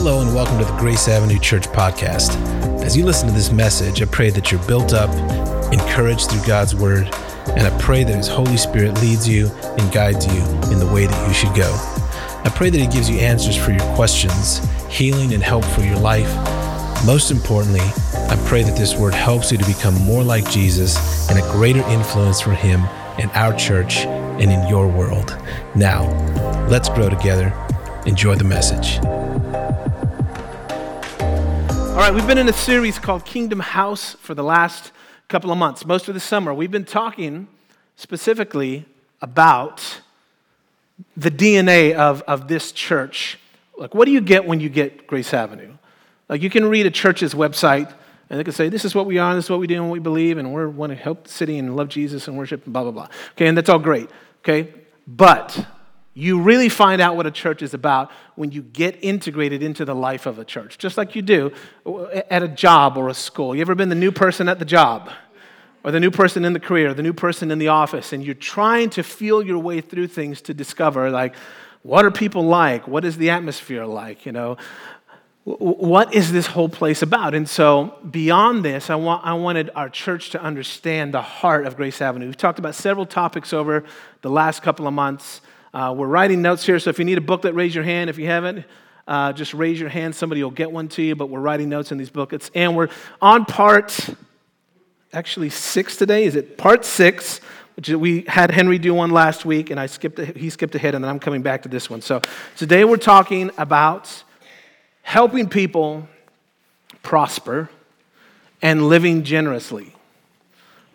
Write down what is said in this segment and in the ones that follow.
Hello, and welcome to the Grace Avenue Church podcast. As you listen to this message, I pray that you're built up, encouraged through God's word, and I pray that His Holy Spirit leads you and guides you in the way that you should go. I pray that He gives you answers for your questions, healing and help for your life. Most importantly, I pray that this word helps you to become more like Jesus and a greater influence for Him in our church and in your world. Now, let's grow together. Enjoy the message. All right, we've been in a series called Kingdom House for the last couple of months, most of the summer. We've been talking specifically about the DNA of, of this church. Like, what do you get when you get Grace Avenue? Like, you can read a church's website and they can say, This is what we are, this is what we do, and what we believe, and we want to help the city and love Jesus and worship, and blah, blah, blah. Okay, and that's all great. Okay, but you really find out what a church is about when you get integrated into the life of a church, just like you do at a job or a school. You ever been the new person at the job? Or the new person in the career, the new person in the office, and you're trying to feel your way through things to discover, like, what are people like? What is the atmosphere like? You know, what is this whole place about? And so, beyond this, I, want, I wanted our church to understand the heart of Grace Avenue. We've talked about several topics over the last couple of months. Uh, we're writing notes here, so if you need a booklet, raise your hand. If you haven't, uh, just raise your hand. Somebody will get one to you, but we're writing notes in these booklets. And we're on part, actually, six today. Is it part six? Which we had Henry do one last week, and I skipped, he skipped ahead, and then I'm coming back to this one. So today we're talking about helping people prosper and living generously.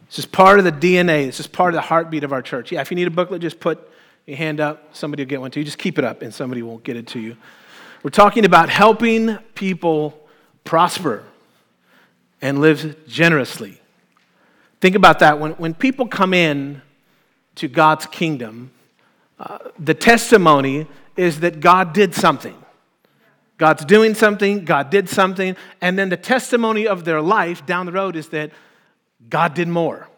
This is part of the DNA. This is part of the heartbeat of our church. Yeah, if you need a booklet, just put your hand up, somebody will get one to you. Just keep it up, and somebody won't get it to you. We're talking about helping people prosper and live generously. Think about that. When, when people come in to God's kingdom, uh, the testimony is that God did something. God's doing something, God did something, and then the testimony of their life down the road is that God did more.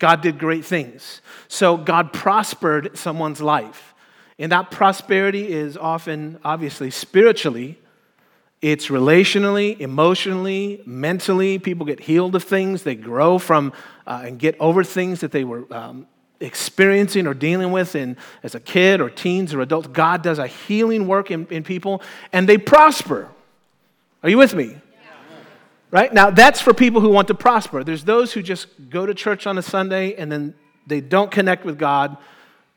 God did great things. So God prospered someone's life. And that prosperity is often, obviously, spiritually, it's relationally, emotionally, mentally. People get healed of things, they grow from uh, and get over things that they were um, experiencing or dealing with in, as a kid or teens or adults. God does a healing work in, in people and they prosper. Are you with me? Right? Now, that's for people who want to prosper. There's those who just go to church on a Sunday and then they don't connect with God.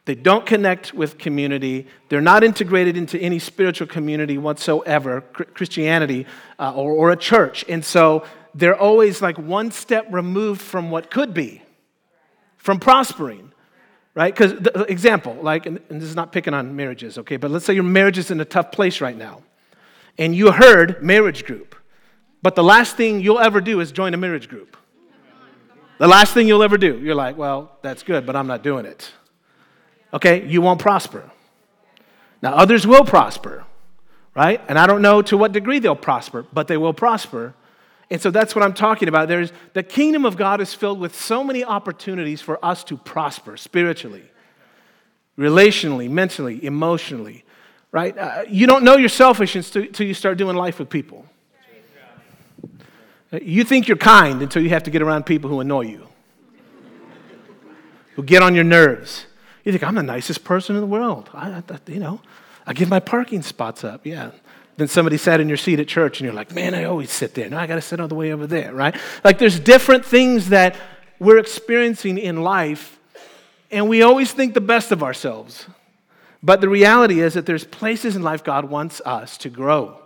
They don't connect with community. They're not integrated into any spiritual community whatsoever, Christianity uh, or, or a church. And so they're always like one step removed from what could be, from prospering right? Because, the example, like, and, this is not picking on marriages, okay, but let's say your marriage is in a tough place right now, and you heard marriage group. But the last thing you'll ever do is join a marriage group. The last thing you'll ever do. You're like, well, that's good, but I'm not doing it. Okay, you won't prosper. Now, others will prosper, right? And I don't know to what degree they'll prosper, but they will prosper. And so that's what I'm talking about. There's the kingdom of God is filled with so many opportunities for us to prosper spiritually, relationally, mentally, emotionally, right? Uh, you don't know your selfishness until you start doing life with people. Uh, you think you're kind until you have to get around people who annoy you, who get on your nerves. You think, I'm the nicest person in the world. I, I, you know, I give my parking spots up. Yeah. Then somebody sat in your seat at church and you're like, man, I always sit there. Now I got to sit all the way over there, right? Like there's different things that we're experiencing in life, and we always think the best of ourselves. But the reality is that there's places in life God wants us to grow.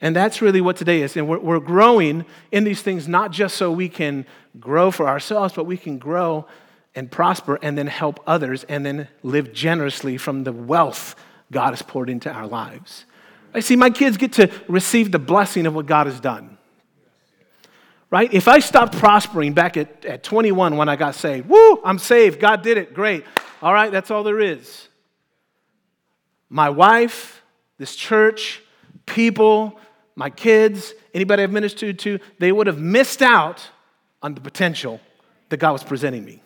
And that's really what today is. And we're, we're, growing in these things not just so we can grow for ourselves, but we can grow and prosper and then help others and then live generously from the wealth God has poured into our lives. I see my kids get to receive the blessing of what God has done. Right? If I stopped prospering back at, at 21 when I got saved, woo, I'm saved. God did it. Great. All right, that's all there is. My wife, this church, people, my kids, anybody I've ministered to, they would have missed out on the potential that God was presenting me.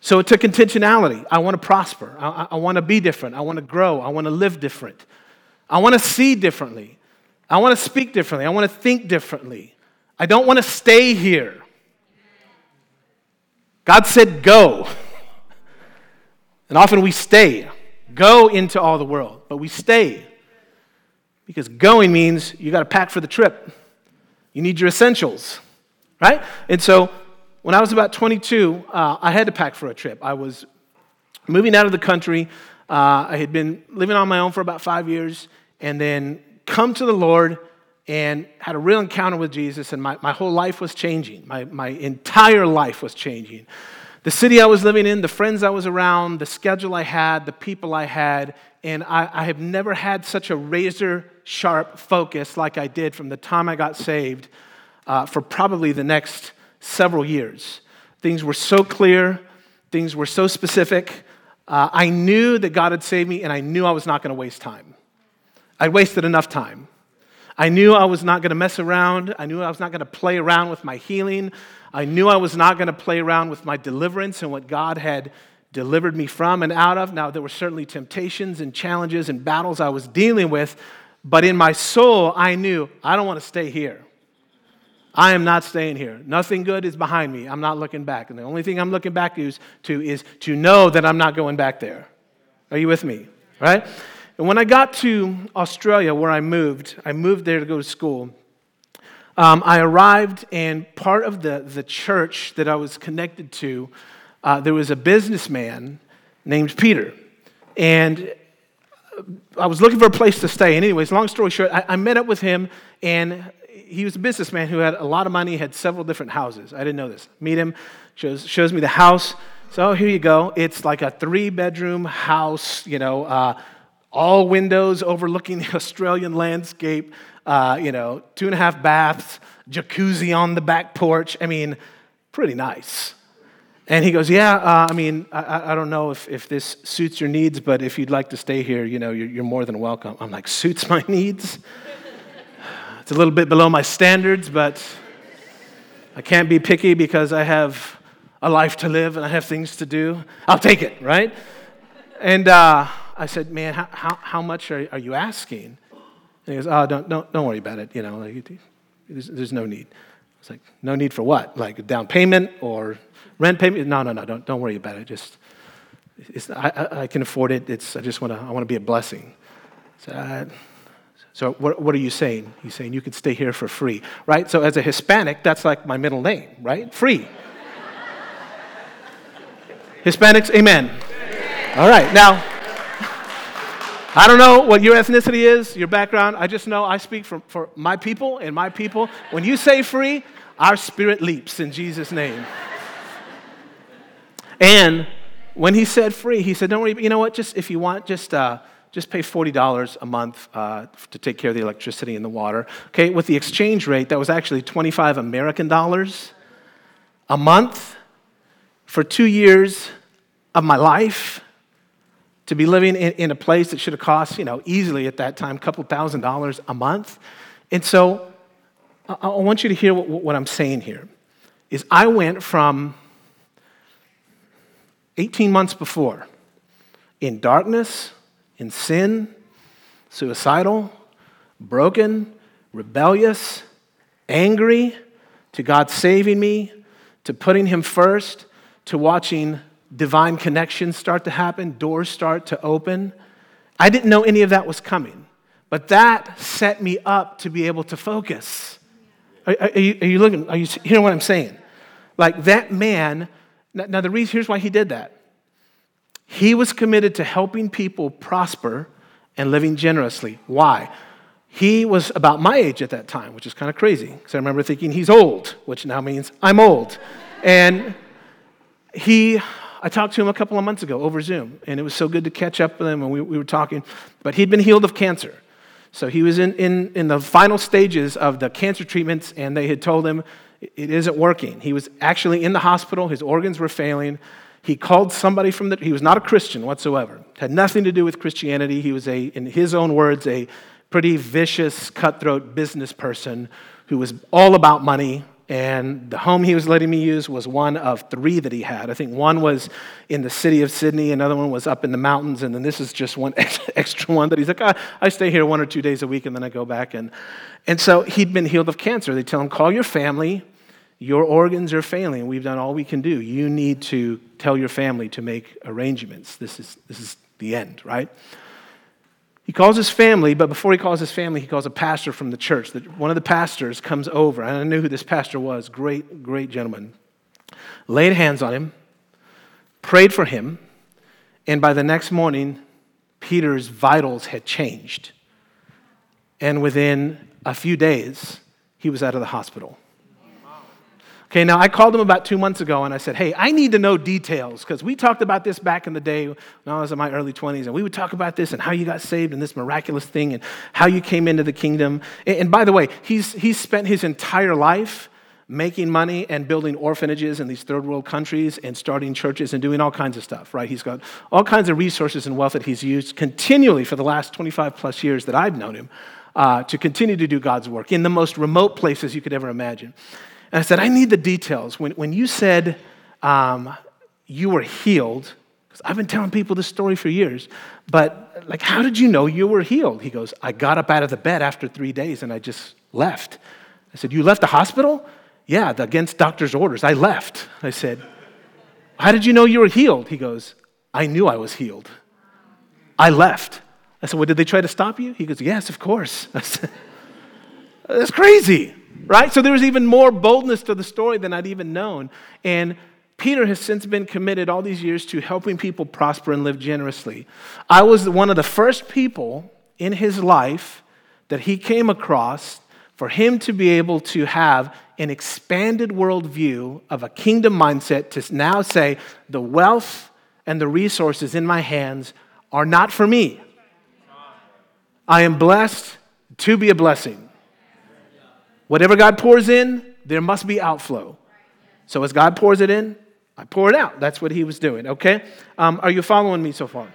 So it took intentionality. I want to prosper. I, I want to be different. I want to grow. I want to live different. I want to see differently. I want to speak differently. I want to think differently. I don't want to stay here. God said, go. And often we stay. Go into all the world, but we stay. Because going means you got to pack for the trip. You need your essentials, right? And so when I was about 22, uh, I had to pack for a trip. I was moving out of the country. Uh, I had been living on my own for about five years and then come to the Lord and had a real encounter with Jesus, and my, my whole life was changing. My, my entire life was changing. The city I was living in, the friends I was around, the schedule I had, the people I had, and I, I have never had such a razor sharp focus like I did from the time I got saved uh, for probably the next several years. Things were so clear, things were so specific. Uh, I knew that God had saved me, and I knew I was not going to waste time. I wasted enough time. I knew I was not going to mess around. I knew I was not going to play around with my healing. I knew I was not going to play around with my deliverance and what God had delivered me from and out of. Now, there were certainly temptations and challenges and battles I was dealing with, but in my soul, I knew I don't want to stay here. I am not staying here. Nothing good is behind me. I'm not looking back. And the only thing I'm looking back to, is to know that I'm not going back there. Are you with me? Right? And when I got to Australia, where I moved, I moved there to go to school. Um, I arrived, and part of the, the church that I was connected to, uh, there was a businessman named Peter. And I was looking for a place to stay. And, anyways, long story short, I, I met up with him, and he was a businessman who had a lot of money, had several different houses. I didn't know this. Meet him, shows, shows me the house. So here you go. It's like a three bedroom house, you know, uh, all windows overlooking the Australian landscape, uh, you know, two and a half baths, jacuzzi on the back porch. I mean, pretty nice. And he goes, Yeah, uh, I mean, I, I, don't know if, if this suits your needs, but if you'd like to stay here, you know, you're, you're more than welcome. I'm like, Suits my needs? it's a little bit below my standards, but I can't be picky because I have a life to live and I have things to do. I'll take it, right? And, uh, I said, man, how, how, how much are, are you asking? And he goes, oh, don't, don't, don't worry about it. You know, like, there's, there's no need. I was like, no need for what? Like a down payment or rent payment? No, no, no, don't, don't worry about it. Just, I, I, can afford it. It's, I just want to, I want to be a blessing. So, uh, so what, what are you saying? He's saying you could stay here for free, right? So as a Hispanic, that's like my middle name, right? Free. Hispanics, amen. amen. All right, now, I don't know what your ethnicity is, your background. I just know I speak for, for my people and my people. When you say free, our spirit leaps in Jesus' name. And when he said free, he said, Don't worry, you know what? Just if you want, just, uh, just pay $40 a month uh, to take care of the electricity and the water. Okay, with the exchange rate, that was actually 25 American dollars a month for two years of my life to be living in, in a place that should have cost, you know, easily at that time, a couple thousand dollars a month. And so I, I want you to hear what, what I'm saying here is I went from 18 months before in darkness, in sin, suicidal, broken, rebellious, angry, to God saving me, to putting Him first, to watching divine connections start to happen, doors start to open. I didn't know any of that was coming, but that set me up to be able to focus. Are, are, you, are you, looking? Are you hearing what I'm saying? Like that man, now the reason, here's why he did that. He was committed to helping people prosper and living generously. Why? He was about my age at that time, which is kind of crazy because I remember thinking he's old, which now means I'm old. And he I talked to him a couple of months ago over Zoom, and it was so good to catch up with him, and we, we were talking. But he'd been healed of cancer. So he was in, in, in the final stages of the cancer treatments, and they had told him it isn't working. He was actually in the hospital, his organs were failing. He called somebody from the, he was not a Christian whatsoever, had nothing to do with Christianity. He was a, in his own words, a pretty vicious, cutthroat business person who was all about money, And the home he was letting me use was one of three that he had. I think one was in the city of Sydney, another one was up in the mountains, and then this is just one extra one that he's like, ah, I stay here one or two days a week and then I go back. And, and so he'd been healed of cancer. They tell him, call your family. Your organs are failing. We've done all we can do. You need to tell your family to make arrangements. This is, this is the end, right? He calls his family, but before he calls his family, he calls a pastor from the church. One of the pastors comes over, and I knew who this pastor was. Great, great gentleman. Laid hands on him, prayed for him, and by the next morning, Peter's vitals had changed. And within a few days, he was out of the hospital. Okay, now I called him about two months ago and I said, Hey, I need to know details because we talked about this back in the day when I was in my early 20s, and we would talk about this and how you got saved and this miraculous thing and how you came into the kingdom. And, by the way, he's, he's spent his entire life making money and building orphanages in these third world countries and starting churches and doing all kinds of stuff, right? He's got all kinds of resources and wealth that he's used continually for the last 25 plus years that I've known him uh, to continue to do God's work in the most remote places you could ever imagine. And I said, I need the details. When, when you said um, you were healed, because I've been telling people this story for years, but like, how did you know you were healed? He goes, I got up out of the bed after three days and I just left. I said, You left the hospital? Yeah, against doctor's orders. I left. I said, How did you know you were healed? He goes, I knew I was healed. I left. I said, Well, did they try to stop you? He goes, Yes, of course. I said, That's crazy right? So there was even more boldness to the story than I'd even known. And Peter has since been committed all these years to helping people prosper and live generously. I was one of the first people in his life that he came across for him to be able to have an expanded worldview of a kingdom mindset to now say, the wealth and the resources in my hands are not for me. I am blessed to be a blessing. Whatever God pours in, there must be outflow. So as God pours it in, I pour it out. That's what he was doing, okay? Um, are you following me so far?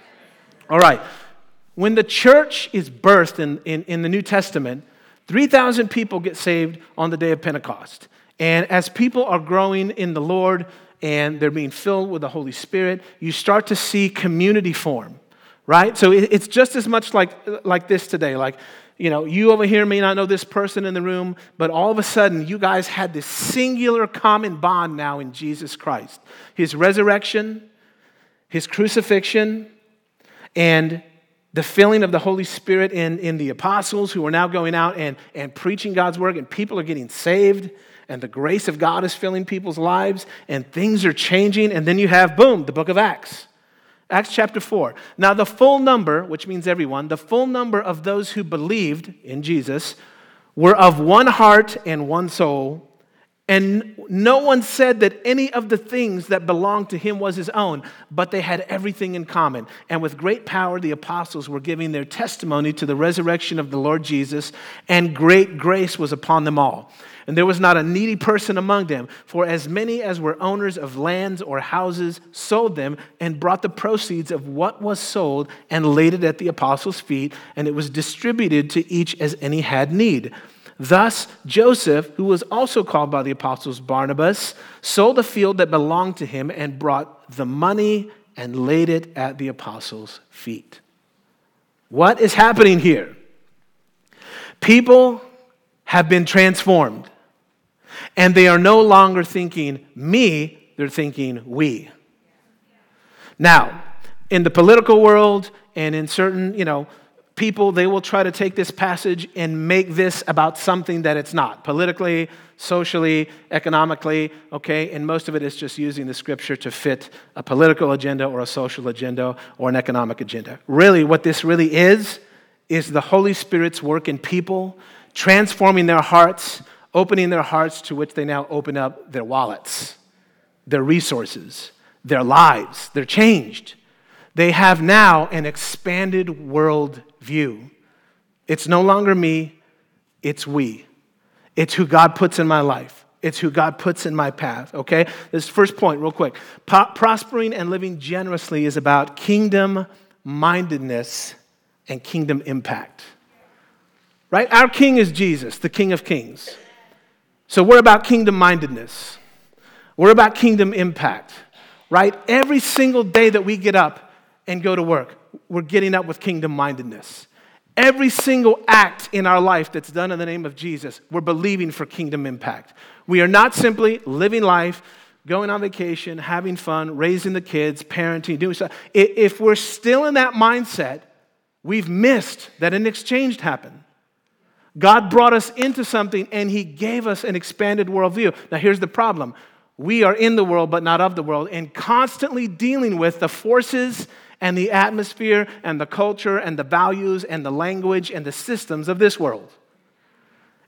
All right. When the church is birthed in, in, in the New Testament, 3,000 people get saved on the day of Pentecost. And as people are growing in the Lord and they're being filled with the Holy Spirit, you start to see community form, right? So it's just as much like, like this today. Like you know, you over here may not know this person in the room, but all of a sudden you guys had this singular common bond now in Jesus Christ. His resurrection, his crucifixion, and the filling of the Holy Spirit in, in the apostles who are now going out and, and preaching God's word, and people are getting saved, and the grace of God is filling people's lives, and things are changing, and then you have, boom, the book of Acts. Acts chapter 4. Now, the full number, which means everyone, the full number of those who believed in Jesus were of one heart and one soul. And no one said that any of the things that belonged to him was his own, but they had everything in common. And with great power, the apostles were giving their testimony to the resurrection of the Lord Jesus, and great grace was upon them all. And there was not a needy person among them, for as many as were owners of lands or houses sold them and brought the proceeds of what was sold and laid it at the apostles' feet, and it was distributed to each as any had need. Thus, Joseph, who was also called by the apostles Barnabas, sold a field that belonged to him and brought the money and laid it at the apostles' feet. What is happening here? People have been transformed. And they are no longer thinking me, they're thinking we. Now, in the political world and in certain, you know, people, they will try to take this passage and make this about something that it's not politically, socially, economically, okay? And most of it is just using the scripture to fit a political agenda or a social agenda or an economic agenda. Really, what this really is, is the Holy Spirit's work in people, transforming their hearts opening their hearts to which they now open up their wallets, their resources, their lives. They're changed. They have now an expanded world view. It's no longer me, it's we. It's who God puts in my life. It's who God puts in my path, okay? This first point, real quick. Prospering and living generously is about kingdom mindedness and kingdom impact. Right? Our king is Jesus, the King of Kings. So we're about kingdom mindedness, we're about kingdom impact, right? Every single day that we get up and go to work, we're getting up with kingdom mindedness. Every single act in our life that's done in the name of Jesus, we're believing for kingdom impact. We are not simply living life, going on vacation, having fun, raising the kids, parenting, doing stuff. If we're still in that mindset, we've missed that an exchange happened. God brought us into something and He gave us an expanded worldview. Now, here's the problem we are in the world, but not of the world, and constantly dealing with the forces and the atmosphere and the culture and the values and the language and the systems of this world.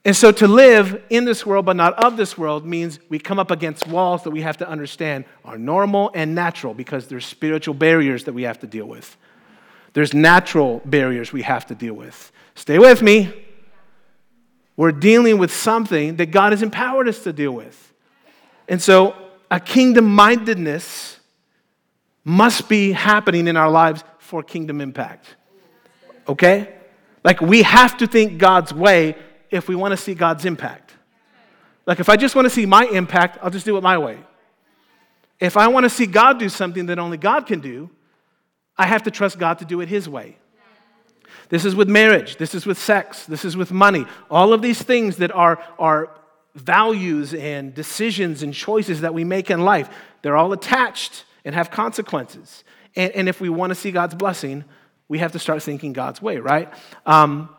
And so to live in this world but not of this world means we come up against walls that we have to understand are normal and natural because there's spiritual barriers that we have to deal with. There's natural barriers we have to deal with. Stay with me. We're dealing with something that God has empowered us to deal with. And so a kingdom mindedness must be happening in our lives for kingdom impact. Okay? Like we have to think God's way if we want to see God's impact. Like if I just want to see my impact, I'll just do it my way. If I want to see God do something that only God can do, I have to trust God to do it His way. This is with marriage, this is with sex, this is with money. All of these things that are, are values and decisions and choices that we make in life, they're all attached and have consequences. And, and if we want to see God's blessing, we have to start thinking God's way, right? Um,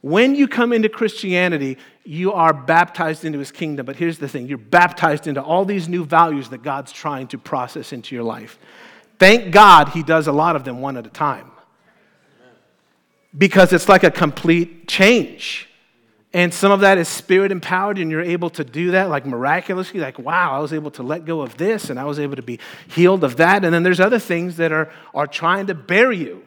when you come into Christianity, you are baptized into his kingdom. But here's the thing you're baptized into all these new values that God's trying to process into your life. Thank God he does a lot of them one at a time. Because it's like a complete change. And some of that is spirit empowered, and you're able to do that like miraculously, like, wow, I was able to let go of this, and I was able to be healed of that. And then there's other things that are, are trying to bury you.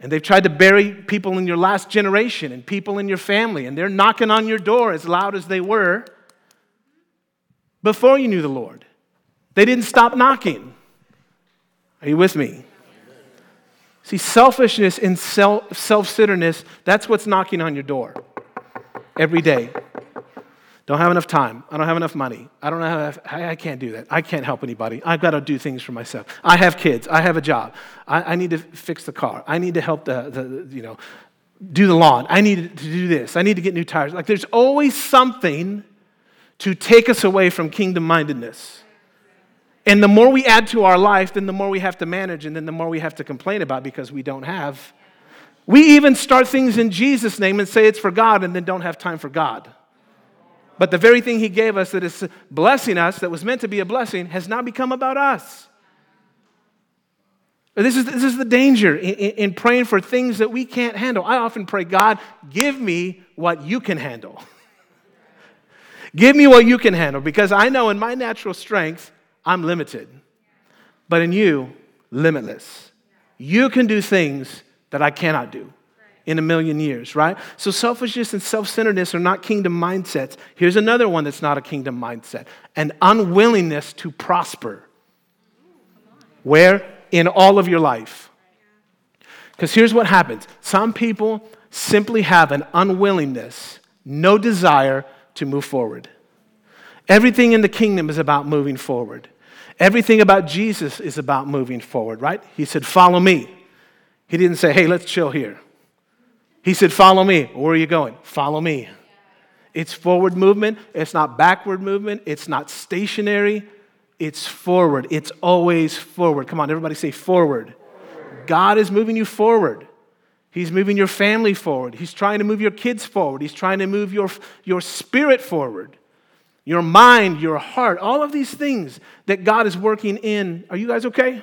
And they've tried to bury people in your last generation and people in your family, and they're knocking on your door as loud as they were before you knew the Lord. They didn't stop knocking. Are you with me? See, selfishness and self centeredness, that's what's knocking on your door every day. Don't have enough time. I don't have enough money. I don't have, I can't do that. I can't help anybody. I've got to do things for myself. I have kids. I have a job. I, I need to fix the car. I need to help the, the, you know, do the lawn. I need to do this. I need to get new tires. Like there's always something to take us away from kingdom mindedness. And the more we add to our life, then the more we have to manage, and then the more we have to complain about because we don't have. We even start things in Jesus' name and say it's for God and then don't have time for God. But the very thing He gave us that is blessing us, that was meant to be a blessing, has now become about us. This is, this is the danger in, in praying for things that we can't handle. I often pray, God, give me what you can handle. give me what you can handle because I know in my natural strength, I'm limited. But in you, limitless. You can do things that I cannot do in a million years, right? So selfishness and self centeredness are not kingdom mindsets. Here's another one that's not a kingdom mindset an unwillingness to prosper. Where? In all of your life. Because here's what happens some people simply have an unwillingness, no desire to move forward. Everything in the kingdom is about moving forward. Everything about Jesus is about moving forward, right? He said, Follow me. He didn't say, Hey, let's chill here. He said, Follow me. Where are you going? Follow me. It's forward movement. It's not backward movement. It's not stationary. It's forward. It's always forward. Come on, everybody say forward. forward. God is moving you forward. He's moving your family forward. He's trying to move your kids forward. He's trying to move your, your spirit forward your mind, your heart, all of these things that God is working in. Are you guys okay?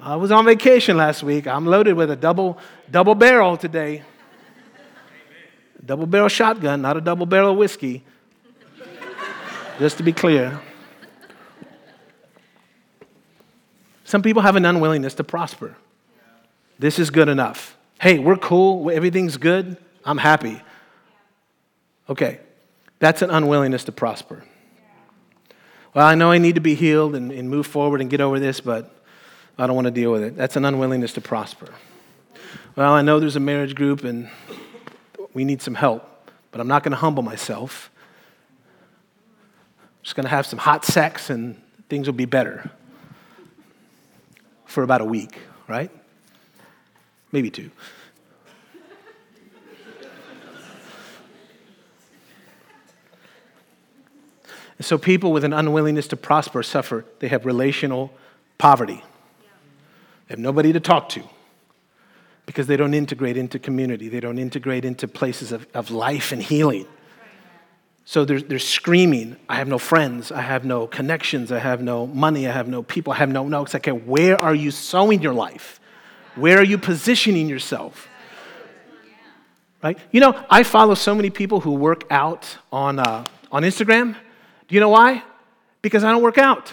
I was on vacation last week. I'm loaded with a double, double barrel today. Double barrel shotgun, not a double barrel whiskey. Just to be clear. Some people have an unwillingness to prosper. This is good enough. Hey, we're cool. Everything's good. I'm happy. Okay, that's an unwillingness to prosper. Well, I know I need to be healed and, and move forward and get over this, but I don't want to deal with it. That's an unwillingness to prosper. Well, I know there's a marriage group and we need some help, but I'm not going to humble myself I'm Just going to have some hot sex and things will be better for about a week, right? Maybe two. So people with an unwillingness to prosper suffer. They have relational poverty. They have nobody to talk to because they don't integrate into community. They don't integrate into places of, of life and healing. So they're, they're screaming, I have no friends, I have no connections, I have no money, I have no people, I have no, no. Like, where are you sowing your life? Where are you positioning yourself? Right? You know, I follow so many people who work out on, uh, on Instagram. You know why? Because I don't work out.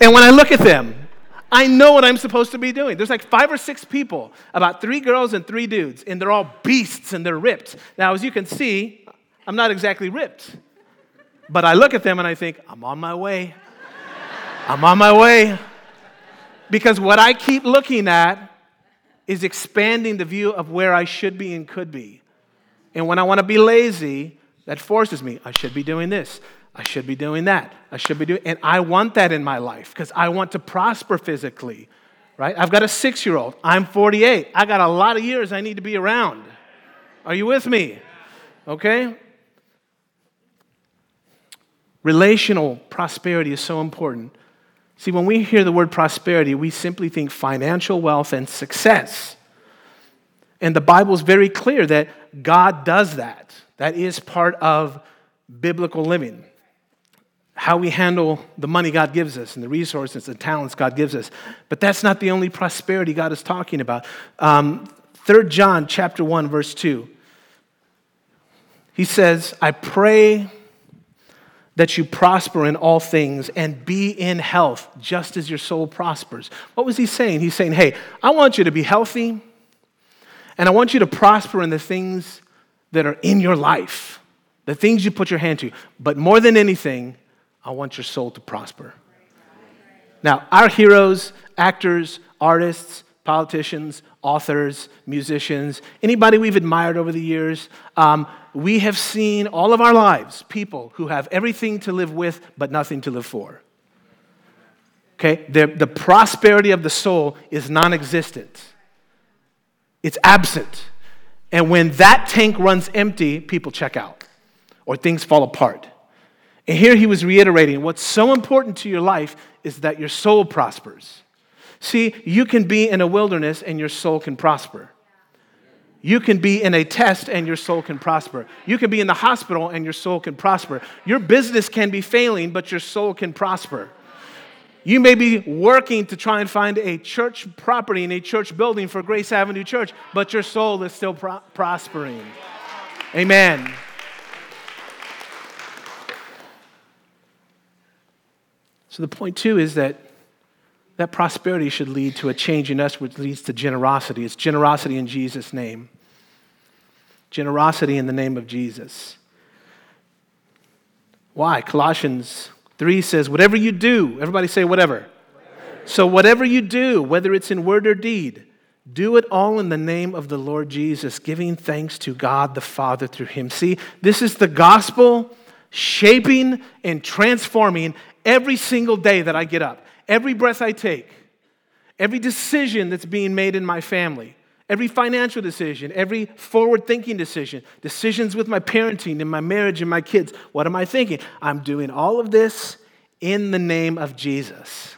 and when I look at them, I know what I'm supposed to be doing. There's like five or six people, about three girls and three dudes, and they're all beasts and they're ripped. Now, as you can see, I'm not exactly ripped. But I look at them and I think, I'm on my way. I'm on my way. Because what I keep looking at is expanding the view of where I should be and could be. And when I want to be lazy, that forces me. I should be doing this. I should be doing that. I should be doing, and I want that in my life because I want to prosper physically, right? I've got a six year old. I'm 48. I got a lot of years I need to be around. Are you with me? Okay? Relational prosperity is so important. See, when we hear the word prosperity, we simply think financial wealth and success. And the Bible is very clear that God does that. That is part of biblical living how we handle the money God gives us and the resources and talents God gives us. But that's not the only prosperity God is talking about. Um, 3 John chapter 1, verse 2. He says, I pray that you prosper in all things and be in health, just as your soul prospers. What was he saying? He's saying, Hey, I want you to be healthy, and I want you to prosper in the things that are in your life, the things you put your hand to. But more than anything, I want your soul to prosper. Now, our heroes, actors, artists, politicians, authors, musicians, anybody we've admired over the years, um, we have seen all of our lives people who have everything to live with but nothing to live for. Okay? The, the prosperity of the soul is non existent, it's absent. And when that tank runs empty, people check out or things fall apart. And here he was reiterating what's so important to your life is that your soul prospers. See, you can be in a wilderness and your soul can prosper. You can be in a test and your soul can prosper. You can be in the hospital and your soul can prosper. Your business can be failing, but your soul can prosper. You may be working to try and find a church property and a church building for Grace Avenue Church, but your soul is still pro- prospering. Amen. So the point, too, is that that prosperity should lead to a change in us, which leads to generosity. It's generosity in Jesus' name. Generosity in the name of Jesus. Why? Colossians 3 says, Whatever you do, everybody say whatever. whatever. So, whatever you do, whether it's in word or deed, do it all in the name of the Lord Jesus, giving thanks to God the Father through him. See, this is the gospel shaping and transforming every single day that I get up, every breath I take, every decision that's being made in my family, every financial decision, every forward thinking decision, decisions with my parenting and my marriage and my kids. What am I thinking? I'm doing all of this in the name of Jesus.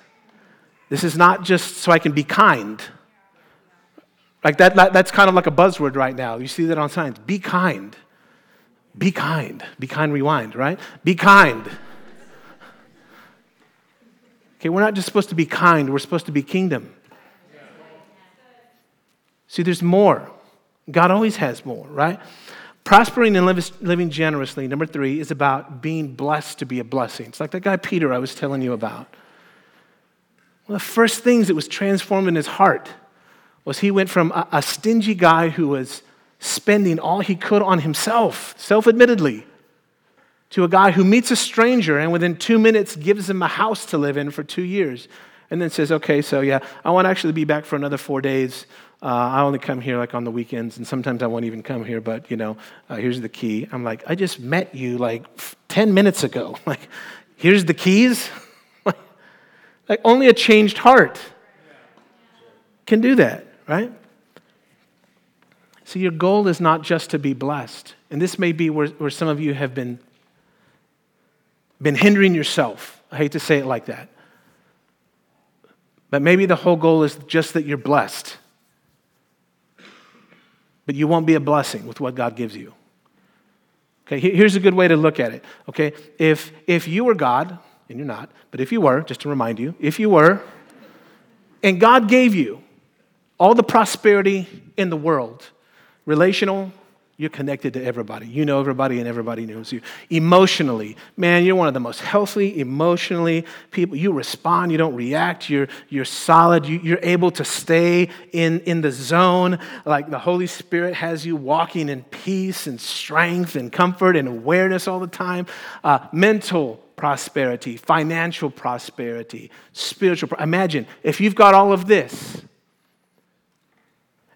This is not just so I can be kind. Like that, that, that's kind of like a buzzword right now. You see that on signs. Be kind. Be kind. Be kind, rewind, right? Be kind. Okay, we're not just supposed to be kind, we're supposed to be kingdom. See, there's more. God always has more, right? Prospering and living generously, number three, is about being blessed to be a blessing. It's like that guy Peter I was telling you about. One of the first things that was transformed in his heart was he went from a, stingy guy who was spending all he could on himself, self admittedly, to a guy who meets a stranger and within two minutes gives him a house to live in for two years and then says, okay, so yeah, I want to actually be back for another four days. Uh, I only come here like on the weekends, and sometimes I won't even come here, but you know, uh, here's the key. I'm like, I just met you like 10 minutes ago. Like, here's the keys. like, only a changed heart can do that, right? So, your goal is not just to be blessed. And this may be where, where some of you have been, been hindering yourself. I hate to say it like that. But maybe the whole goal is just that you're blessed. But you won't be a blessing with what God gives you. Okay, here's a good way to look at it. Okay, if, if you were God, and you're not, but if you were, just to remind you, if you were, and God gave you all the prosperity in the world, relational, you're connected to everybody. You know everybody, and everybody knows you. Emotionally, man, you're one of the most healthy, emotionally people. You respond, you don't react, you're, you're solid, you, are able to stay in, in the zone. Like the Holy Spirit has you walking in peace and strength and comfort and awareness all the time. Uh, mental prosperity, financial prosperity, spiritual. Imagine if you've got all of this,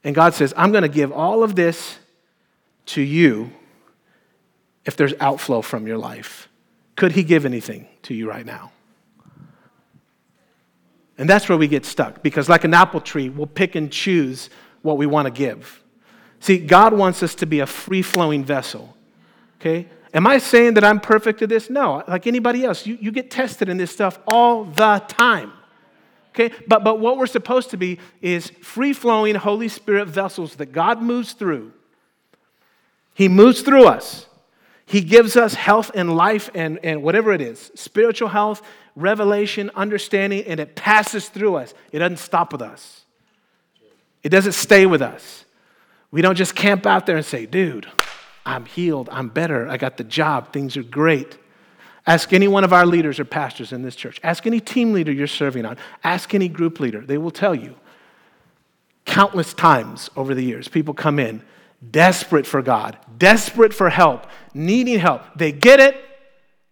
and God says, I'm going to give all of this to you if there's outflow from your life? Could He give anything to you right now? And that's where we get stuck because, like an apple tree, we'll pick and choose what we want to give. See, God wants us to be a free flowing vessel. Okay? Am I saying that I'm perfect at this? No. Like anybody else, you, you get tested in this stuff all the time. Okay? But, but what we're supposed to be is free flowing Holy Spirit vessels that God moves through he moves through us. He gives us health and life and, and whatever it is spiritual health, revelation, understanding, and it passes through us. It doesn't stop with us, it doesn't stay with us. We don't just camp out there and say, dude, I'm healed, I'm better, I got the job, things are great. Ask any one of our leaders or pastors in this church. Ask any team leader you're serving on. Ask any group leader. They will tell you. Countless times over the years, people come in desperate for God, desperate for help, needing help. They get it,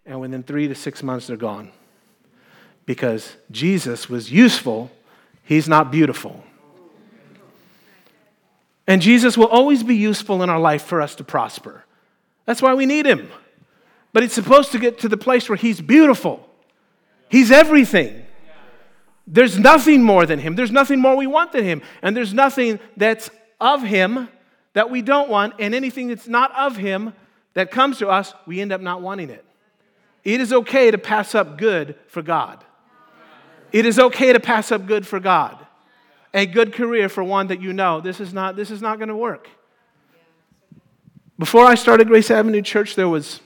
and within three to six months, they're gone. Because Jesus was useful, he's not beautiful. And Jesus will always be useful in our life for us to prosper. That's why we need him. But it's supposed to get to the place where he's beautiful, he's everything. There's nothing more than him. There's nothing more we want than him. And there's nothing that's of him that we don't want, and anything that's not of Him that comes to us, we end up not wanting it. It is okay to pass up good for God. It is okay to pass up good for God. A good career for one that you know this is not this is not going to work. Before I started Grace Avenue Church, there was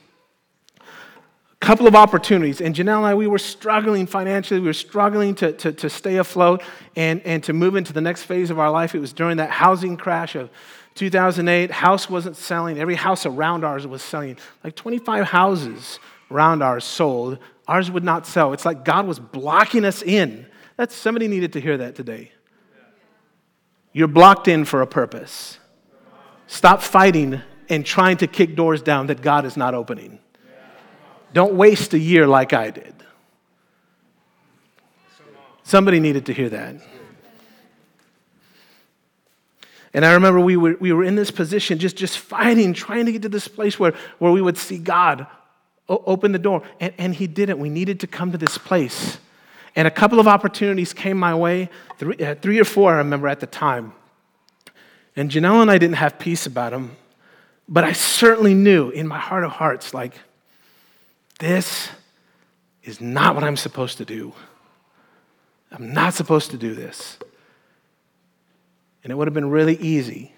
a couple of opportunities, and Janelle and I we were struggling financially. We were struggling to, to, to stay afloat and, and to move into the next phase of our life. It was during that housing crash of 2008, house wasn't selling. Every house around ours was selling. Like 25 houses around ours sold. Ours would not sell. It's like God was blocking us in. That's somebody needed to hear that today. You're blocked in for a purpose. Stop fighting and trying to kick doors down that God is not opening. Don't waste a year like I did. Somebody needed to hear that. And I remember we were, we were in this position, just, just fighting, trying to get to this place where, where we would see God open the door. And, and He didn't. We needed to come to this place. And a couple of opportunities came my way, three, uh, three or four, I remember at the time. And Janelle and I didn't have peace about them, but I certainly knew in my heart of hearts, like, this is not what I'm supposed to do. I'm not supposed to do this. And it would have been really easy.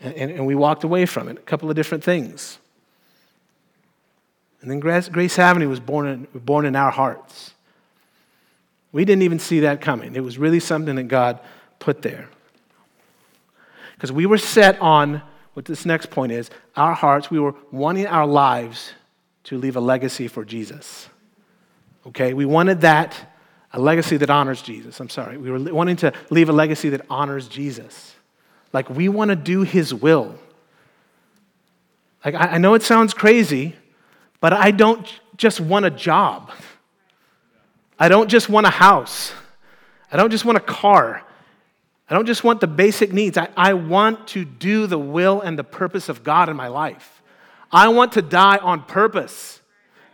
And, and, and we walked away from it, a couple of different things. And then Grace, Grace Avenue was born in, born in our hearts. We didn't even see that coming. It was really something that God put there. Because we were set on what this next point is our hearts, we were wanting our lives to leave a legacy for Jesus. Okay? We wanted that a legacy that honors Jesus. I'm sorry. We were wanting to leave a legacy that honors Jesus. Like we want to do his will. Like I, know it sounds crazy, but I don't just want a job. I don't just want a house. I don't just want a car. I don't just want the basic needs. I, I want to do the will and the purpose of God in my life. I want to die on purpose.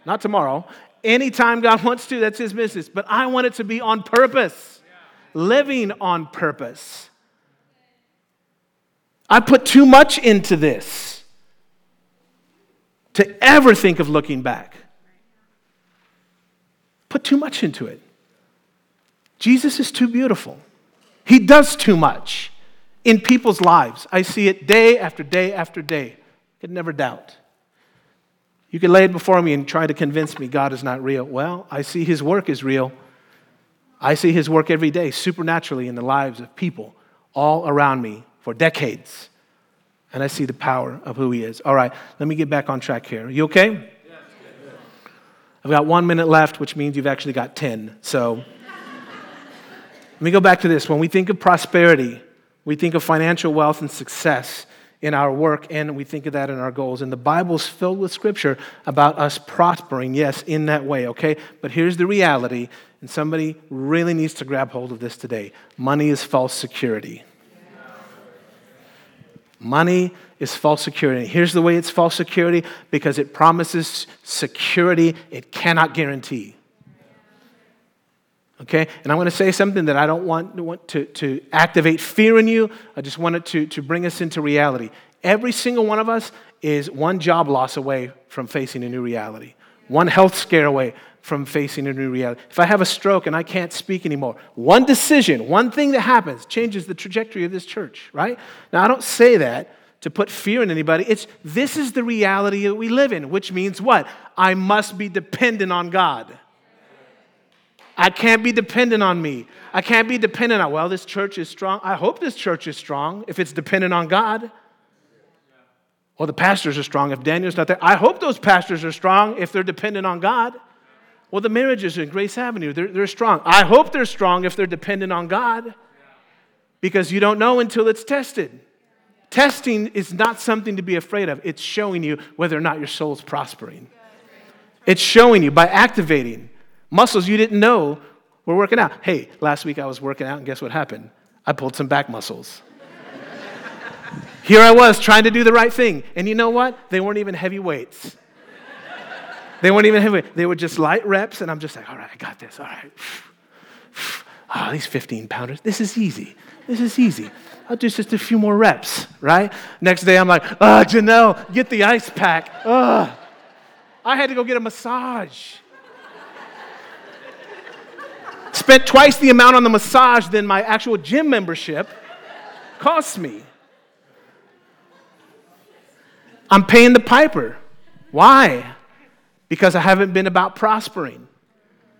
Not tomorrow. Anytime God wants to, that's his business. But I want it to be on purpose, living on purpose. I put too much into this to ever think of looking back. Put too much into it. Jesus is too beautiful. He does too much in people's lives. I see it day after day after day. I could never doubt. You can lay it before me and try to convince me God is not real. Well, I see His work is real. I see His work every day, supernaturally, in the lives of people all around me for decades. And I see the power of who He is. All right, let me get back on track here. You okay? I've got one minute left, which means you've actually got 10. So let me go back to this. When we think of prosperity, we think of financial wealth and success in our work, and we think of that in our goals. And the Bible's filled with scripture about us prospering, yes, in that way, okay? But here's the reality, and somebody really needs to grab hold of this today money is false security. Money is false security. Here's the way it's false security because it promises security it cannot guarantee. Okay? And I'm going to say something that I don't want, want to, to activate fear in you. I just wanted to, to bring us into reality. Every single one of us is one job loss away from facing a new reality, one health scare away from facing a new reality. If I have a stroke and I can't speak anymore, one decision, one thing that happens changes the trajectory of this church, right? Now, I don't say that to put fear in anybody. It's this is the reality that we live in, which means what? I must be dependent on God. I can't be dependent on me. I can't be dependent on, well, this church is strong. I hope this church is strong if it's dependent on God. Well, the pastors are strong if Daniel's not there. I hope those pastors are strong if they're dependent on God. Well, the marriages in Grace Avenue, they're, they're strong. I hope they're strong if they're dependent on God because you don't know until it's tested. Testing is not something to be afraid of, it's showing you whether or not your soul is prospering. It's showing you by activating muscles you didn't know were working out. Hey, last week I was working out, and guess what happened? I pulled some back muscles. Here I was trying to do the right thing. And you know what? They weren't even heavy weights. They weren't even heavy. They were just light reps, and I'm just like, all right, I got this. All right. Oh, these 15 pounders, this is easy. This is easy. I'll do just a few more reps, right? Next day, I'm like, oh, Janelle, get the ice pack. I had to go get a massage. Spent twice the amount on the massage than my actual gym membership cost me. I'm paying the piper. Why? Because I haven't been about prospering.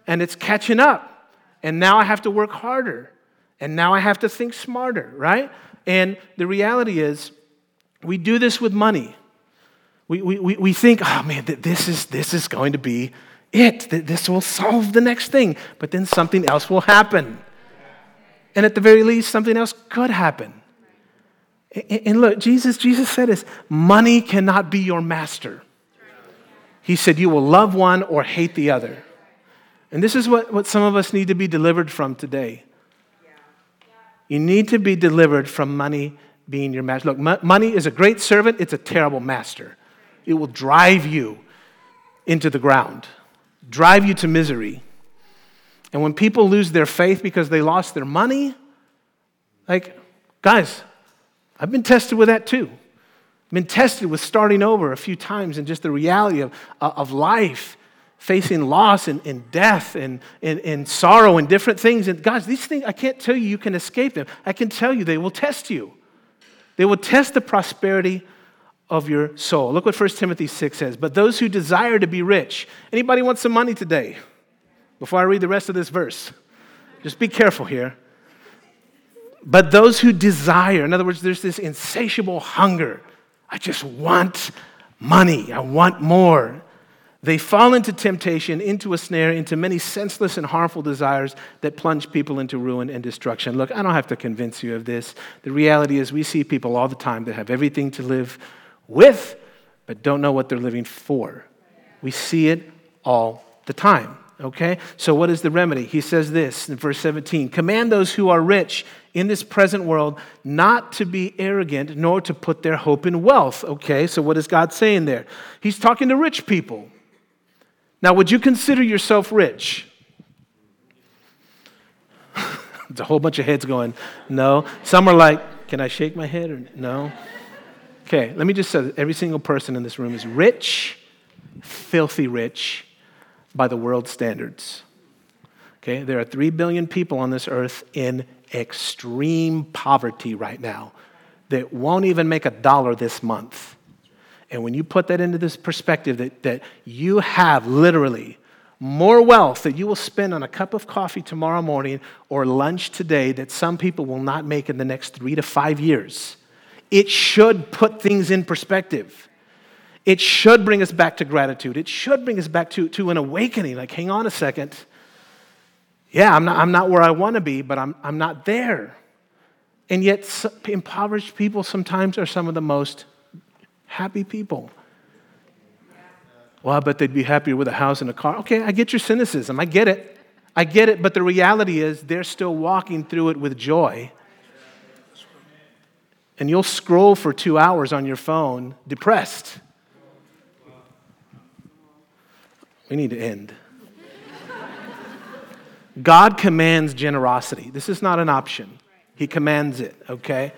And it's catching up. And now I have to work harder. And now I have to think smarter, right? And the reality is, we do this with money. We, we, we think, oh man, this is, this is going to be it. This will solve the next thing. But then something else will happen. And at the very least, something else could happen. And look, Jesus, Jesus said this money cannot be your master. He said, You will love one or hate the other. And this is what, what some of us need to be delivered from today. You need to be delivered from money being your master. Look, money is a great servant, it's a terrible master. It will drive you into the ground, drive you to misery. And when people lose their faith because they lost their money, like, guys, I've been tested with that too. I've been tested with starting over a few times and just the reality of, uh, of life facing loss and, and death and, and, and, sorrow and different things. And guys, these things, I can't tell you you can escape them. I can tell you they will test you. They will test the prosperity of your soul. Look what 1 Timothy 6 says. But those who desire to be rich, anybody want some money today? Before I read the rest of this verse, just be careful here. But those who desire, in other words, there's this insatiable hunger. I just want money. I want more. They fall into temptation, into a snare, into many senseless and harmful desires that plunge people into ruin and destruction. Look, I don't have to convince you of this. The reality is, we see people all the time that have everything to live with, but don't know what they're living for. We see it all the time. Okay? So, what is the remedy? He says this in verse 17 Command those who are rich in this present world not to be arrogant, nor to put their hope in wealth. Okay? So, what is God saying there? He's talking to rich people. Now, would you consider yourself rich? There's a whole bunch of heads going, no. Some are like, can I shake my head or no? Okay, let me just say that every single person in this room is rich, filthy rich by the world standards. Okay, there are 3 billion people on this earth in extreme poverty right now that won't even make a dollar this month. And when you put that into this perspective, that, that you have literally more wealth that you will spend on a cup of coffee tomorrow morning or lunch today that some people will not make in the next three to five years, it should put things in perspective. It should bring us back to gratitude. It should bring us back to, to an awakening. Like, hang on a second. Yeah, I'm not, I'm not where I want to be, but I'm, I'm not there. And yet, impoverished people sometimes are some of the most happy people. Well, I bet they'd be happier with a house and a car. Okay, I get your cynicism. I get it. I get it. But the reality is, they're still walking through it with joy. And you'll scroll for two hours on your phone depressed. We need to end. God commands generosity. This is not an option, He commands it, okay?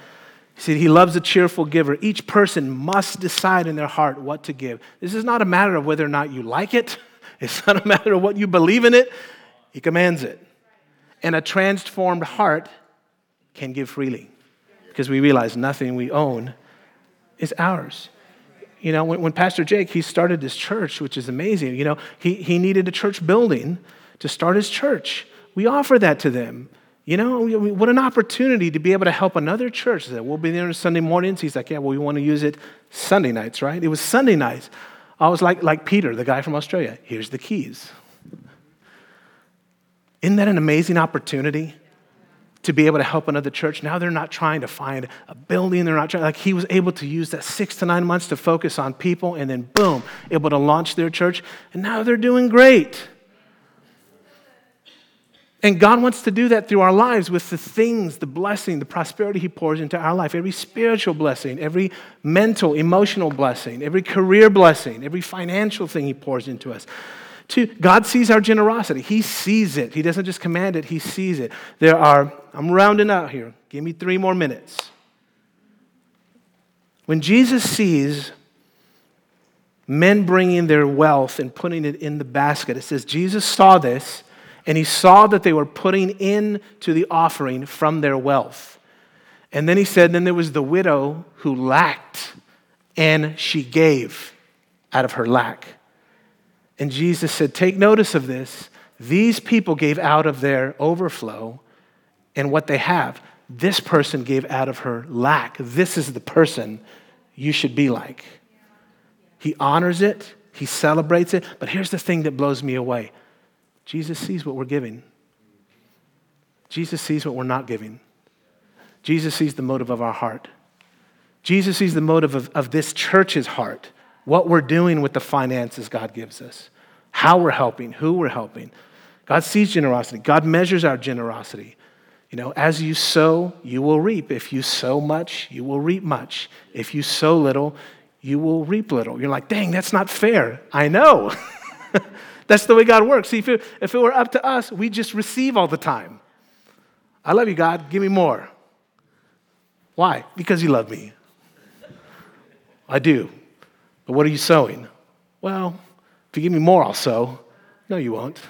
See, he loves a cheerful giver. Each person must decide in their heart what to give. This is not a matter of whether or not you like it, it's not a matter of what you believe in it. He commands it. And a transformed heart can give freely because we realize nothing we own is ours. You know, when, when Pastor Jake, he started this church, which is amazing, you know, he, he needed a church building to start his church. We offer that to them. You know, what an opportunity to be able to help another church. That we'll be there on Sunday mornings. He's like, yeah, well, we want to use it Sunday nights, right? It was Sunday nights. I was like, like Peter, the guy from Australia. Here's the keys. Isn't that an amazing opportunity to be able to help another church? Now they're not trying to find a building. They're not trying, like he was able to use that six to nine months to focus on people and then boom, able to launch their church. And now they're doing great. And God wants to do that through our lives with the things, the blessing, the prosperity He pours into our life. Every spiritual blessing, every mental, emotional blessing, every career blessing, every financial thing He pours into us. Two, God sees our generosity. He sees it. He doesn't just command it, He sees it. There are, I'm rounding out here. Give me three more minutes. When Jesus sees men bringing their wealth and putting it in the basket, it says Jesus saw this and he saw that they were putting into the offering from their wealth. And then he said, Then there was the widow who lacked, and she gave out of her lack. And Jesus said, Take notice of this. These people gave out of their overflow and what they have. This person gave out of her lack. This is the person you should be like. He honors it, he celebrates it. But here's the thing that blows me away Jesus sees what we're giving. Jesus sees what we're not giving. Jesus sees the motive of our heart. Jesus sees the motive of, of this church's heart, what we're doing with the finances God gives us, how we're helping, who we're helping. God sees generosity. God measures our generosity. You know, as you sow, you will reap. If you sow much, you will reap much. If you sow little, you will reap little. You're like, dang, that's not fair. I know. That's the way God works. See, if it, if it were up to us, we just receive all the time. I love you, God. Give me more. Why? Because you love me. I do. But what are you sowing? Well, if you give me more, I'll sow. No, you won't.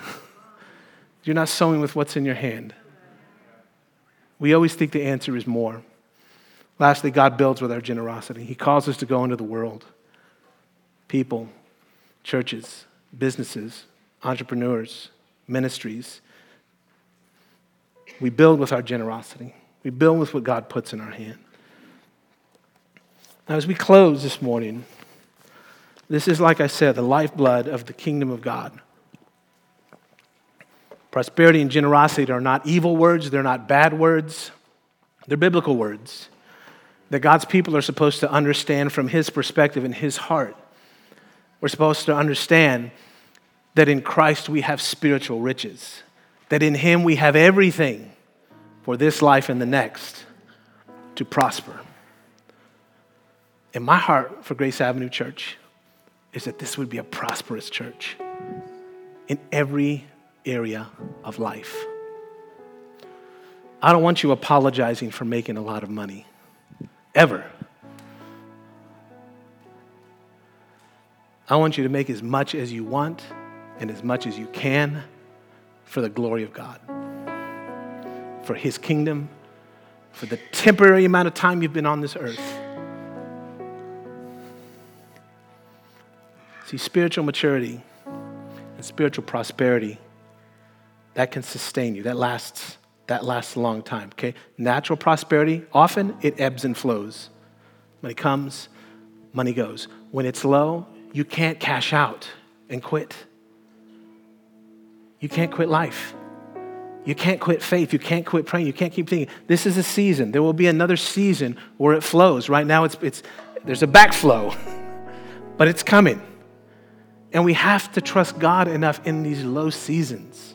You're not sowing with what's in your hand. We always think the answer is more. Lastly, God builds with our generosity. He calls us to go into the world. People, churches, businesses, entrepreneurs, ministries. We build with our generosity, we build with what God puts in our hand. Now, as we close this morning, this is, like I said, the lifeblood of the kingdom of God. Prosperity and generosity are not evil words, they're not bad words, they're biblical words that God's people are supposed to understand from His perspective and His heart. We're supposed to understand that in Christ we have spiritual riches, that in Him we have everything for this life and the next to prosper. In my heart for Grace Avenue Church is that this would be a prosperous church in every area of life. I don't want you apologizing for making a lot of money, ever. I want you to make as much as you want and as much as you can for the glory of God, for His kingdom, for the temporary amount of time you've been on this earth. See, spiritual maturity and spiritual prosperity, that can sustain you. That lasts, that lasts a long time, okay? Natural prosperity, often it ebbs and flows. Money comes, money goes. When it's low, you can't cash out and quit. You can't quit life. You can't quit faith. You can't quit praying. You can't keep thinking. This is a season. There will be another season where it flows. Right now, it's, it's, there's a backflow, but it's coming. And we have to trust God enough in these low seasons.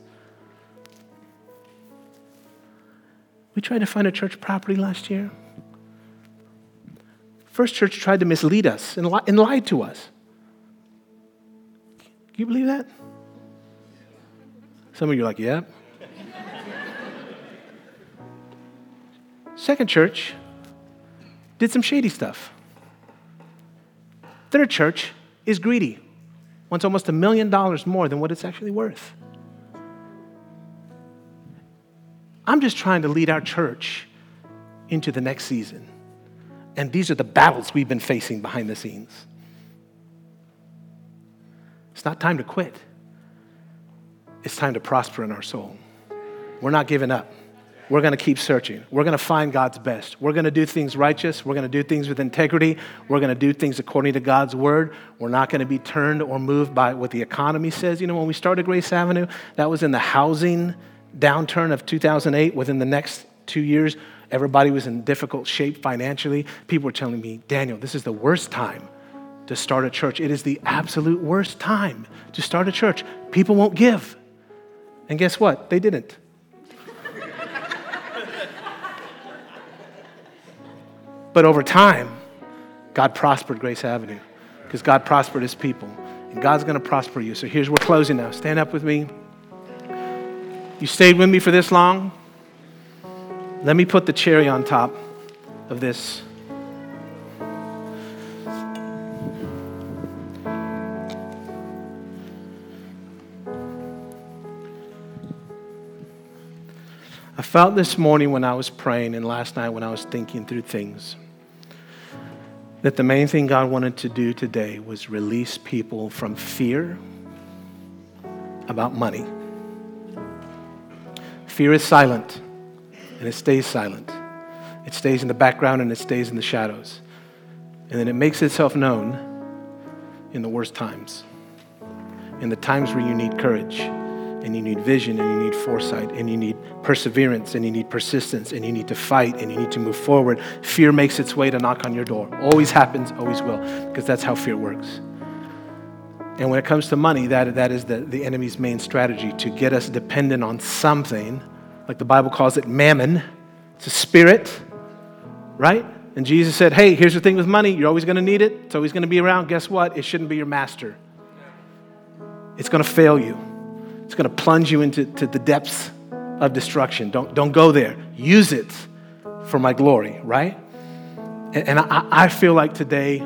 We tried to find a church property last year. First Church tried to mislead us and, li- and lied to us. Can you believe that? Some of you are like, yeah. Second church did some shady stuff. Third church is greedy, wants almost a million dollars more than what it's actually worth. I'm just trying to lead our church into the next season. And these are the battles we've been facing behind the scenes. It's not time to quit. It's time to prosper in our soul. We're not giving up. We're going to keep searching. We're going to find God's best. We're going to do things righteous. We're going to do things with integrity. We're going to do things according to God's word. We're not going to be turned or moved by what the economy says. You know, when we started Grace Avenue, that was in the housing downturn of 2008. Within the next two years, everybody was in difficult shape financially. People were telling me, Daniel, this is the worst time to start a church. It is the absolute worst time to start a church. People won't give. And guess what? They didn't. But over time, God prospered Grace Avenue because God prospered his people. And God's going to prosper you. So here's, we're closing now. Stand up with me. You stayed with me for this long? Let me put the cherry on top of this. I felt this morning when I was praying and last night when I was thinking through things that the main thing God wanted to do today was release people from fear about money. Fear is silent and it stays silent. It stays in the background and it stays in the shadows. And then it makes itself known in the worst times, in the times where you need courage and you need vision and you need foresight and you need perseverance and you need persistence and you need to fight and you need to move forward. Fear makes its way to knock on your door. Always happens, always will, because that's how fear works. And when it comes to money, that, that is the, the enemy's main strategy to get us dependent on something, like the Bible calls it mammon. It's a spirit, right? And Jesus said, Hey, here's the thing with money. You're always going to need it. It's always going to be around. Guess what? It shouldn't be your master. It's going to fail you. It's going to plunge you into to the depths of destruction. Don't, don't go there. Use it for my glory, right? And, and I, I feel like today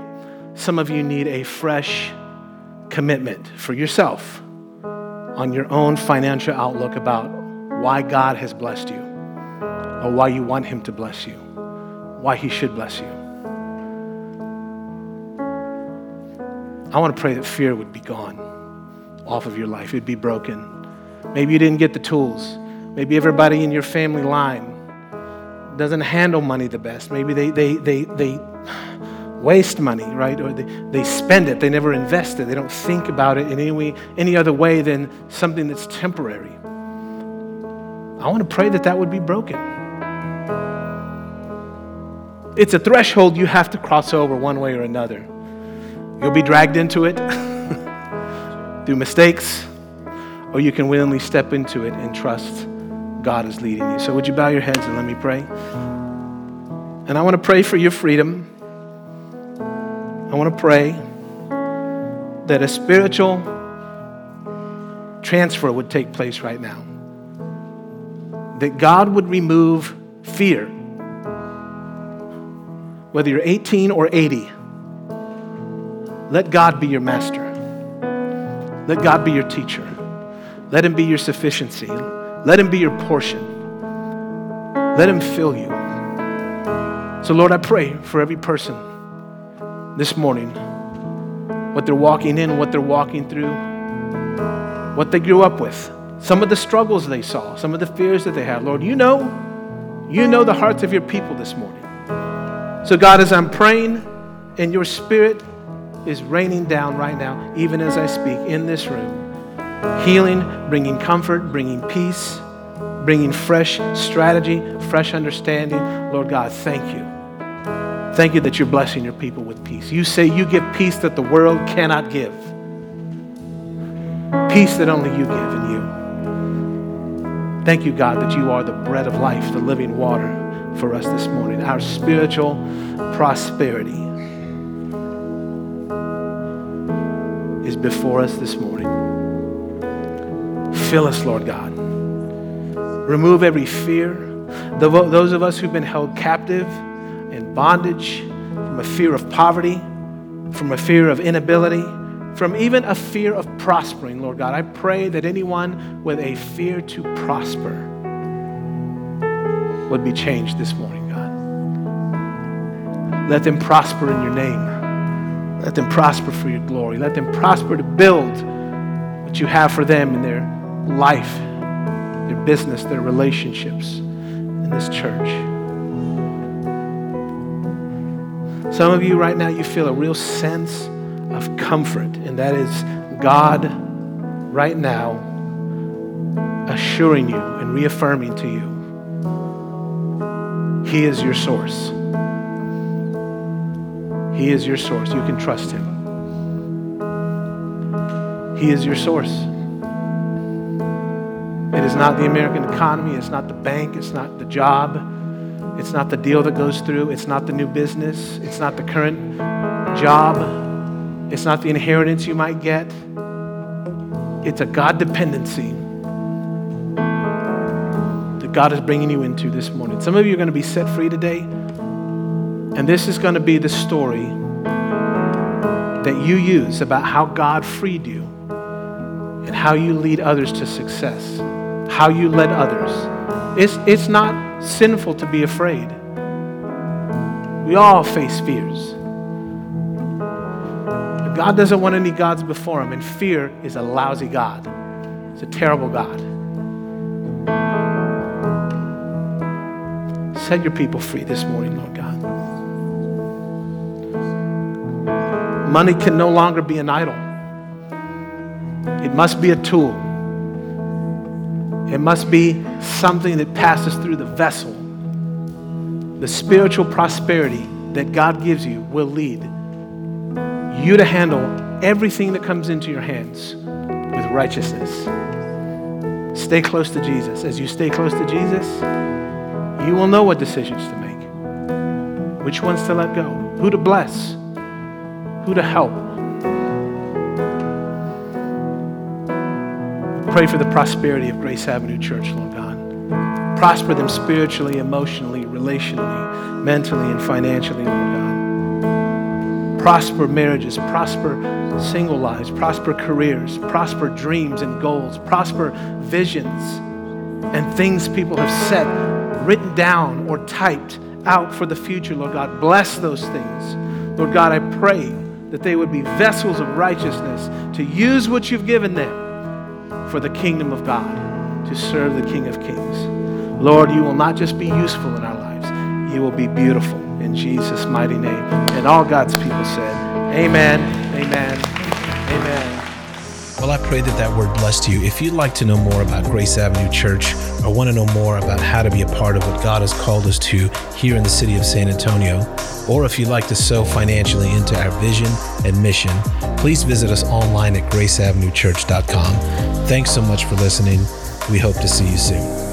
some of you need a fresh commitment for yourself on your own financial outlook about why God has blessed you or why you want Him to bless you, why He should bless you. I want to pray that fear would be gone off of your life, it'd be broken. Maybe you didn't get the tools. Maybe everybody in your family line doesn't handle money the best. Maybe they, they, they, they waste money, right? Or they, they spend it. They never invest it. They don't think about it in any, way, any other way than something that's temporary. I want to pray that that would be broken. It's a threshold you have to cross over one way or another. You'll be dragged into it through mistakes, or you can willingly step into it and trust God is leading you. So, would you bow your heads and let me pray? And I want to pray for your freedom. I want to pray that a spiritual transfer would take place right now. That God would remove fear. Whether you're 18 or 80, let God be your master. Let God be your teacher. Let Him be your sufficiency. Let Him be your portion. Let Him fill you. So, Lord, I pray for every person this morning what they're walking in, what they're walking through, what they grew up with, some of the struggles they saw, some of the fears that they had. Lord, you know, you know the hearts of your people this morning. So, God, as I'm praying in your spirit is raining down right now, even as I speak in this room, healing, bringing comfort, bringing peace, bringing fresh strategy, fresh understanding. Lord God, thank you. Thank you that you're blessing your people with peace. You say you give peace that the world cannot give. Peace that only you give in you. Thank you, God, that you are the bread of life, the living water for us this morning, our spiritual prosperity is before us this morning. Fill us, Lord God. Remove every fear. Those of us who've been held captive in bondage from a fear of poverty, from a fear of inability, from even a fear of prospering, Lord God, I pray that anyone with a fear to prosper would be changed this morning, God. Let them prosper in your name. Let them prosper for your glory. Let them prosper to build what you have for them in their life, their business, their relationships in this church. Some of you right now, you feel a real sense of comfort, and that is God right now assuring you and reaffirming to you He is your source. He is your source. You can trust Him. He is your source. It is not the American economy. It's not the bank. It's not the job. It's not the deal that goes through. It's not the new business. It's not the current job. It's not the inheritance you might get. It's a God dependency that God is bringing you into this morning. Some of you are going to be set free today. And this is going to be the story that you use about how God freed you and how you lead others to success how you led others. It's, it's not sinful to be afraid. We all face fears. But God doesn't want any gods before him, and fear is a lousy God. It's a terrible God. Set your people free this morning, Lord God. Money can no longer be an idol. It must be a tool. It must be something that passes through the vessel. The spiritual prosperity that God gives you will lead you to handle everything that comes into your hands with righteousness. Stay close to Jesus. As you stay close to Jesus, you will know what decisions to make, which ones to let go, who to bless, who to help pray for the prosperity of Grace Avenue Church, Lord God. Prosper them spiritually, emotionally, relationally, mentally, and financially, Lord God. Prosper marriages, prosper single lives, prosper careers, prosper dreams and goals, prosper visions and things people have set, written down, or typed out for the future, Lord God. Bless those things. Lord God, I pray that they would be vessels of righteousness to use what you've given them for the kingdom of God, to serve the King of Kings. Lord, you will not just be useful in our lives, you will be beautiful in Jesus' mighty name. And all God's people said, Amen, amen. Well, I pray that that word blessed you. If you'd like to know more about Grace Avenue Church or want to know more about how to be a part of what God has called us to here in the city of San Antonio, or if you'd like to sow financially into our vision and mission, please visit us online at graceavenuechurch.com. Thanks so much for listening. We hope to see you soon.